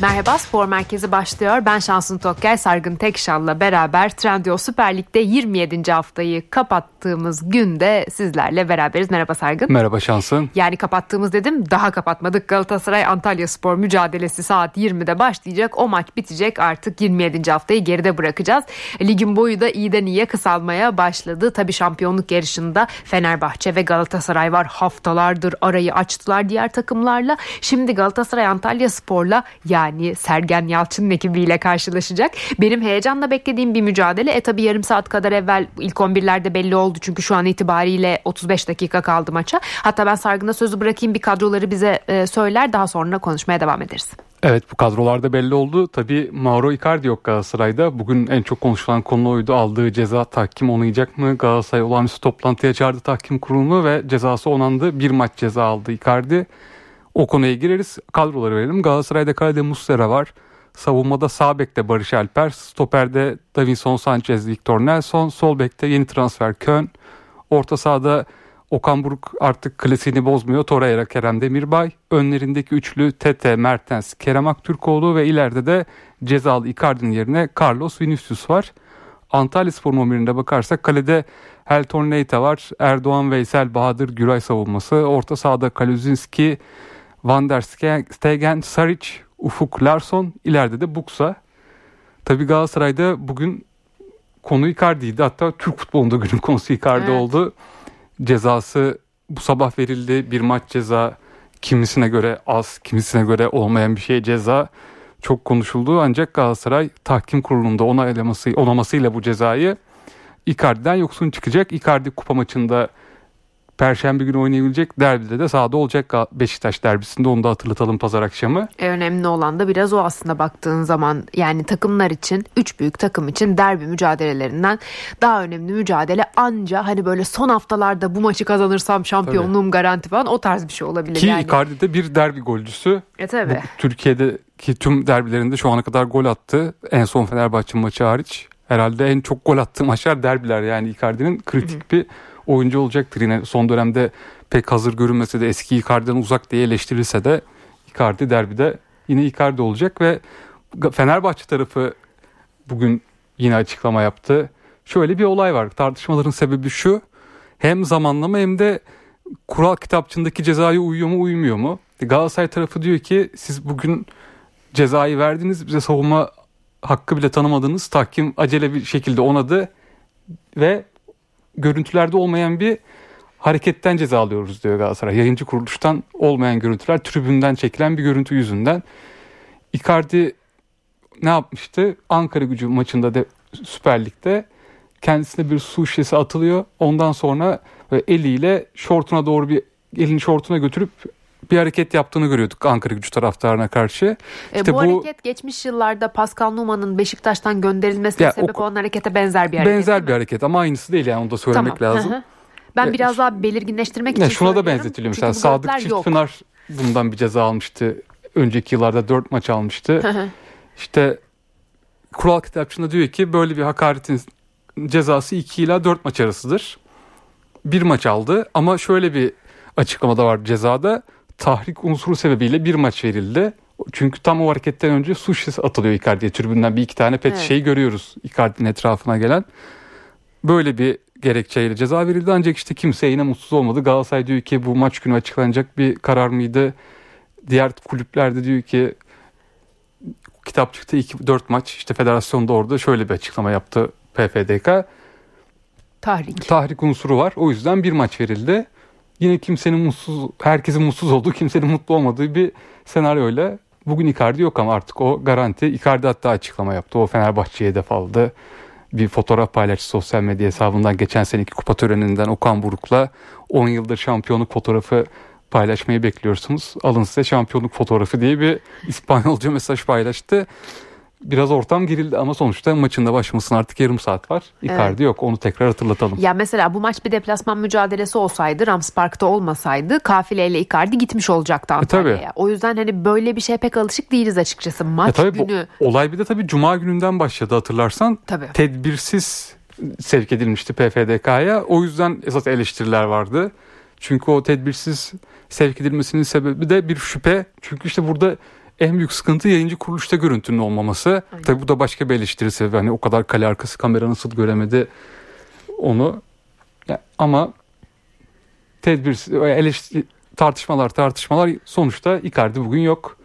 Merhaba Spor Merkezi başlıyor. Ben Şansın Tokker, Sargın Tekşal'la beraber Trendyol Süper Lig'de 27. haftayı kapattığımız günde sizlerle beraberiz. Merhaba Sargın. Merhaba Şansın. Yani kapattığımız dedim daha kapatmadık. Galatasaray Antalya Spor mücadelesi saat 20'de başlayacak. O maç bitecek artık 27. haftayı geride bırakacağız. Ligin boyu da iyiden iyiye kısalmaya başladı. Tabi şampiyonluk yarışında Fenerbahçe ve Galatasaray var. Haftalardır arayı açtılar diğer takımlarla. Şimdi Galatasaray Antalya Spor'la yani yani Sergen Yalçın'ın ekibiyle karşılaşacak. Benim heyecanla beklediğim bir mücadele. E tabi yarım saat kadar evvel ilk 11'lerde belli oldu. Çünkü şu an itibariyle 35 dakika kaldı maça. Hatta ben Sargın'a sözü bırakayım bir kadroları bize e, söyler. Daha sonra konuşmaya devam ederiz. Evet bu kadrolarda belli oldu. Tabi Mauro Icardi yok Galatasaray'da. Bugün en çok konuşulan konu oydu. Aldığı ceza tahkim onayacak mı? Galatasaray olağanüstü toplantıya çağırdı tahkim kurulumu ve cezası onandı. Bir maç ceza aldı Icardi. O konuya gireriz. Kadroları verelim. Galatasaray'da kalede Muslera var. Savunmada sağ bekte Barış Alper. Stoperde Davinson Sanchez, Victor Nelson. Sol bekte yeni transfer Kön. Orta sahada Okan Buruk artık klasiğini bozmuyor. Torreira, Kerem Demirbay. Önlerindeki üçlü Tete, Mertens, Kerem Aktürkoğlu ve ileride de cezalı Icardi'nin yerine Carlos Vinicius var. Antalya Spor 11'inde bakarsak kalede Helton Leita var. Erdoğan Veysel Bahadır Güray savunması. Orta sahada Kaluzinski, Van der Stegen, Saric, Ufuk Larsson, ileride de Buksa. Tabi Galatasaray'da bugün konu Icardi'ydi. Hatta Türk futbolunda günün konusu Icardi evet. oldu. Cezası bu sabah verildi. Bir maç ceza kimisine göre az, kimisine göre olmayan bir şey ceza çok konuşuldu. Ancak Galatasaray tahkim kurulunda onaylaması, onamasıyla bu cezayı Icardi'den yoksun çıkacak. Icardi kupa maçında Perşembe günü oynayabilecek derbide de sahada olacak Beşiktaş derbisinde onu da hatırlatalım pazar akşamı. E, önemli olan da biraz o aslında baktığın zaman yani takımlar için üç büyük takım için derbi mücadelelerinden daha önemli mücadele anca hani böyle son haftalarda bu maçı kazanırsam şampiyonluğum tabii. garanti falan o tarz bir şey olabilir. Ki yani. Icardi de bir derbi golcüsü. E tabi. Türkiye'deki tüm derbilerinde şu ana kadar gol attı. En son Fenerbahçe maçı hariç. Herhalde en çok gol attığı maçlar derbiler yani Icardi'nin kritik bir oyuncu olacaktır. Yine son dönemde pek hazır görünmese de eski Icardi'den uzak diye eleştirilse de Icardi derbide yine Icardi olacak ve Fenerbahçe tarafı bugün yine açıklama yaptı. Şöyle bir olay var. Tartışmaların sebebi şu. Hem zamanlama hem de kural kitapçındaki cezaya uyuyor mu uymuyor mu? Galatasaray tarafı diyor ki siz bugün cezayı verdiniz bize savunma hakkı bile tanımadınız. Tahkim acele bir şekilde onadı ve görüntülerde olmayan bir hareketten ceza alıyoruz diyor Galatasaray. Yayıncı kuruluştan olmayan görüntüler tribünden çekilen bir görüntü yüzünden. Icardi ne yapmıştı? Ankara gücü maçında da Süper Lig'de kendisine bir su şişesi atılıyor. Ondan sonra eliyle şortuna doğru bir elini şortuna götürüp bir hareket yaptığını görüyorduk Ankara gücü taraftarına karşı. E, işte bu, bu hareket geçmiş yıllarda Pascal Numa'nın Beşiktaş'tan gönderilmesine sebep o, olan harekete benzer bir hareket. Benzer bir hareket ama aynısı değil yani onu da söylemek tamam. lazım. Ben biraz daha belirginleştirmek için Şuna da benzetiliyor mesela Sadık Çiftpınar bundan bir ceza almıştı. Önceki yıllarda dört maç almıştı. İşte kural kitapçığında diyor ki böyle bir hakaretin cezası 2 ila 4 maç arasıdır. Bir maç aldı ama şöyle bir açıklamada var cezada tahrik unsuru sebebiyle bir maç verildi. Çünkü tam o hareketten önce su şişesi atılıyor Icardi'ye. Tribünden bir iki tane pet evet. şey görüyoruz Icardi'nin etrafına gelen. Böyle bir gerekçeyle ceza verildi ancak işte kimse yine mutsuz olmadı. Galatasaray diyor ki bu maç günü açıklanacak bir karar mıydı? Diğer kulüplerde diyor ki kitapçıkta 2-4 maç işte federasyonda orada şöyle bir açıklama yaptı PFDK. Tahrik. Tahrik unsuru var. O yüzden bir maç verildi yine kimsenin mutsuz, herkesin mutsuz olduğu, kimsenin mutlu olmadığı bir senaryoyla bugün Icardi yok ama artık o garanti. Icardi hatta açıklama yaptı. O Fenerbahçe'ye hedef aldı. Bir fotoğraf paylaştı sosyal medya hesabından geçen seneki kupa töreninden Okan Buruk'la 10 yıldır şampiyonluk fotoğrafı paylaşmayı bekliyorsunuz. Alın size şampiyonluk fotoğrafı diye bir İspanyolca mesaj paylaştı biraz ortam gerildi ama sonuçta maçın da başlamasına artık yarım saat var. Icardi evet. yok onu tekrar hatırlatalım. Ya mesela bu maç bir deplasman mücadelesi olsaydı Rams Park'ta olmasaydı kafileyle Icardi gitmiş olacaktı e, Antalya'ya. E, o yüzden hani böyle bir şeye pek alışık değiliz açıkçası. Maç e, tabii, günü. Bu, olay bir de tabii cuma gününden başladı hatırlarsan. Tabii. Tedbirsiz sevk edilmişti PFDK'ya. O yüzden esas eleştiriler vardı. Çünkü o tedbirsiz sevk edilmesinin sebebi de bir şüphe. Çünkü işte burada en büyük sıkıntı yayıncı kuruluşta görüntünün olmaması. Aynen. Tabii bu da başka bir eleştirisi. Hani o kadar kale arkası kamera nasıl göremedi onu. Ya, ama tedbir eleştiri, tartışmalar tartışmalar sonuçta Icardi bugün yok.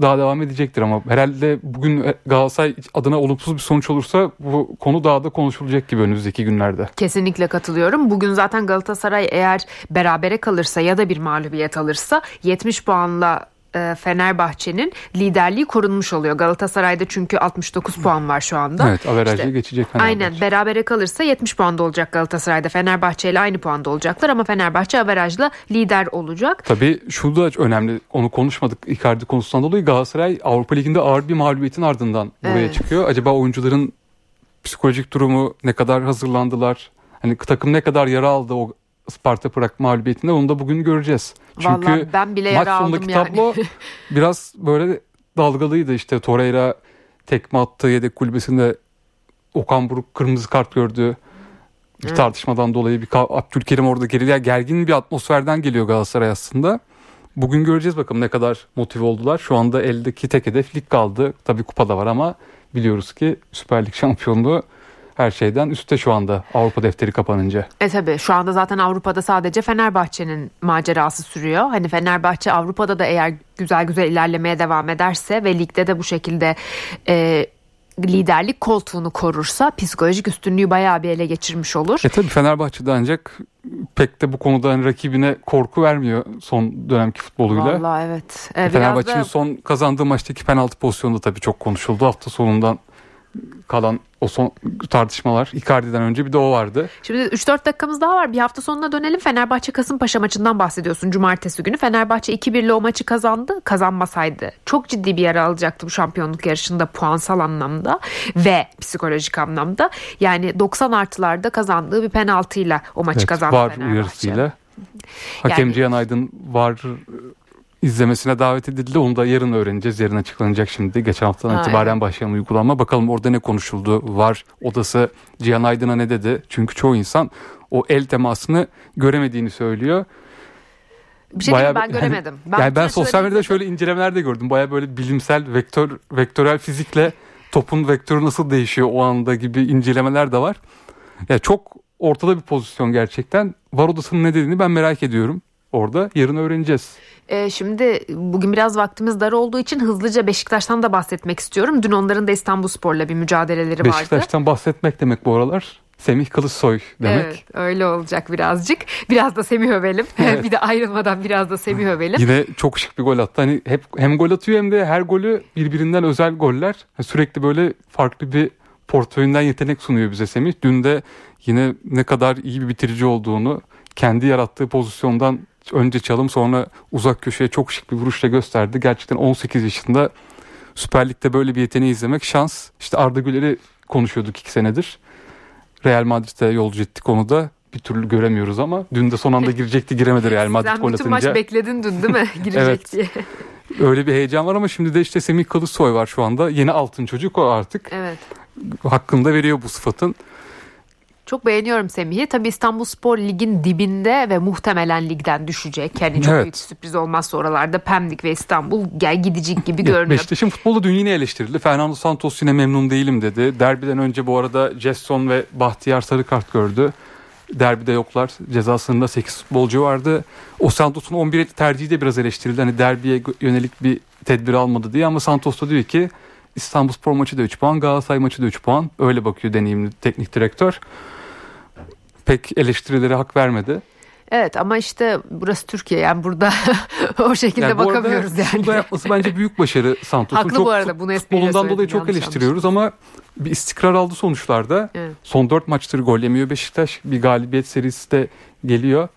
Daha devam edecektir ama herhalde bugün Galatasaray adına olumsuz bir sonuç olursa bu konu daha da konuşulacak gibi önümüzdeki günlerde. Kesinlikle katılıyorum. Bugün zaten Galatasaray eğer berabere kalırsa ya da bir mağlubiyet alırsa 70 puanla Fenerbahçe'nin liderliği korunmuş oluyor. Galatasaray'da çünkü 69 puan var şu anda. Evet averajla işte, geçecek Fenerbahçe. Aynen berabere kalırsa 70 puanda olacak Galatasaray'da. Fenerbahçe ile aynı puanda olacaklar ama Fenerbahçe averajla lider olacak. Tabii şu da önemli onu konuşmadık Icardi konusundan dolayı Galatasaray Avrupa Ligi'nde ağır bir mağlubiyetin ardından buraya evet. çıkıyor. Acaba oyuncuların psikolojik durumu ne kadar hazırlandılar? Hani takım ne kadar yara aldı o Sparta Prag mağlubiyetinde onu da bugün göreceğiz. Çünkü Vallahi ben bile maç sonundaki yani. tablo biraz böyle dalgalıydı işte Torreira tekme attı yedek kulübesinde Okan Buruk kırmızı kart gördü. Bir evet. tartışmadan dolayı bir Abdülkerim orada geriliyor. Gergin bir atmosferden geliyor Galatasaray aslında. Bugün göreceğiz bakalım ne kadar motive oldular. Şu anda eldeki tek hedef lig kaldı. Tabii kupada var ama biliyoruz ki Süper Lig şampiyonluğu her şeyden üstte şu anda Avrupa defteri kapanınca. E tabi şu anda zaten Avrupa'da sadece Fenerbahçe'nin macerası sürüyor. Hani Fenerbahçe Avrupa'da da eğer güzel güzel ilerlemeye devam ederse ve ligde de bu şekilde e, liderlik koltuğunu korursa psikolojik üstünlüğü bayağı bir ele geçirmiş olur. E tabi Fenerbahçe'de ancak pek de bu konuda hani rakibine korku vermiyor son dönemki futboluyla. Vallahi evet. E, Fenerbahçe'nin da... son kazandığı maçtaki penaltı pozisyonu da tabii çok konuşuldu. Hafta sonundan kalan o son tartışmalar Icardi'den önce bir de o vardı. Şimdi 3-4 dakikamız daha var. Bir hafta sonuna dönelim. Fenerbahçe Kasımpaşa maçından bahsediyorsun cumartesi günü. Fenerbahçe 2-1 ile o maçı kazandı. Kazanmasaydı çok ciddi bir yer alacaktı bu şampiyonluk yarışında puansal anlamda ve psikolojik anlamda. Yani 90 artılarda kazandığı bir penaltıyla o maçı evet, kazandı var Fenerbahçe. uyarısıyla. Hakem yani, Cihan Aydın var izlemesine davet edildi. Onu da yarın öğreneceğiz. Yarın açıklanacak şimdi. Geçen haftadan ha, itibaren evet. başlayan uygulama. Bakalım orada ne konuşuldu? Var odası Cihan Aydın'a ne dedi? Çünkü çoğu insan o el temasını göremediğini söylüyor. Bir şey Bayağı, ben göremedim. Ben yani ben sosyal medyada şöyle incelemeler de gördüm. Baya böyle bilimsel vektör vektörel fizikle topun vektörü nasıl değişiyor o anda gibi incelemeler de var. Ya yani çok ortada bir pozisyon gerçekten. Var odasının ne dediğini ben merak ediyorum orada. Yarın öğreneceğiz. Ee, şimdi bugün biraz vaktimiz dar olduğu için hızlıca Beşiktaş'tan da bahsetmek istiyorum. Dün onların da İstanbul Spor'la bir mücadeleleri vardı. Beşiktaş'tan bahsetmek demek bu aralar. Semih Kılıçsoy demek. Evet öyle olacak birazcık. Biraz da Semih övelim. Evet. bir de ayrılmadan biraz da Semih övelim. Yine çok şık bir gol attı. Hani hep hem gol atıyor hem de her golü birbirinden özel goller. Sürekli böyle farklı bir portföyünden yetenek sunuyor bize Semih. Dün de yine ne kadar iyi bir bitirici olduğunu kendi yarattığı pozisyondan önce çalım sonra uzak köşeye çok şık bir vuruşla gösterdi. Gerçekten 18 yaşında Süper Lig'de böyle bir yeteneği izlemek şans. İşte Arda Güler'i konuşuyorduk iki senedir. Real Madrid'e yolcu ettik onu da bir türlü göremiyoruz ama dün de son anda girecekti giremedi Real Madrid gol atınca. Sen bütün maç bekledin dün değil mi girecek evet. diye. Öyle bir heyecan var ama şimdi de işte Semih Kılıçsoy var şu anda. Yeni altın çocuk o artık. Evet. Hakkında veriyor bu sıfatın. Çok beğeniyorum Semih'i. Tabii İstanbul Spor Lig'in dibinde ve muhtemelen ligden düşecek. Yani çok evet. büyük sürpriz olmazsa oralarda Pemlik ve İstanbul gel gidecek gibi görünüyor. Beşiktaş'ın futbolu dün yine eleştirildi. Fernando Santos yine memnun değilim dedi. Derbiden önce bu arada Jeston ve Bahtiyar sarı kart gördü. Derbide yoklar. Ceza sınırında 8 futbolcu vardı. O Santos'un 11 tercihi de biraz eleştirildi. Hani derbiye yönelik bir tedbir almadı diye ama Santos da diyor ki İstanbul Spor maçı da 3 puan, Galatasaray maçı da 3 puan. Öyle bakıyor deneyimli teknik direktör pek eleştirilere hak vermedi. Evet ama işte burası Türkiye yani burada o şekilde yani bakamıyoruz yani. Burada yapması bence büyük başarı Santos'un. Haklı çok, bu arada bunu Futbolundan dolayı çok eleştiriyoruz ama bir istikrar aldı sonuçlarda. Evet. Son dört maçtır gol yemiyor Beşiktaş. Bir galibiyet serisi de geliyor.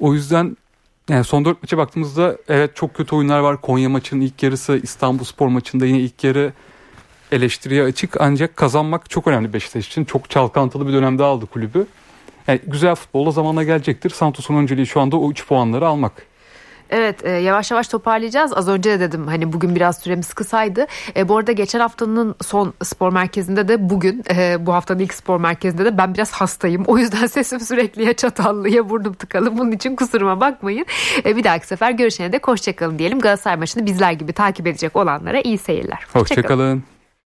O yüzden yani son dört maça baktığımızda evet çok kötü oyunlar var. Konya maçının ilk yarısı, İstanbul Spor maçında yine ilk yarı eleştiriye açık. Ancak kazanmak çok önemli Beşiktaş için. Çok çalkantılı bir dönemde aldı kulübü. Yani güzel futbolda zamanla gelecektir. Santos'un önceliği şu anda o 3 puanları almak. Evet e, yavaş yavaş toparlayacağız. Az önce de dedim hani bugün biraz süremiz kısaydı. E, bu arada geçen haftanın son spor merkezinde de bugün e, bu haftanın ilk spor merkezinde de ben biraz hastayım. O yüzden sesim sürekli ya çatallı ya burnum tıkalı. Bunun için kusuruma bakmayın. E, bir dahaki sefer görüşene de hoşçakalın diyelim. Galatasaray maçını bizler gibi takip edecek olanlara iyi seyirler. Hoşçakalın. Hoşça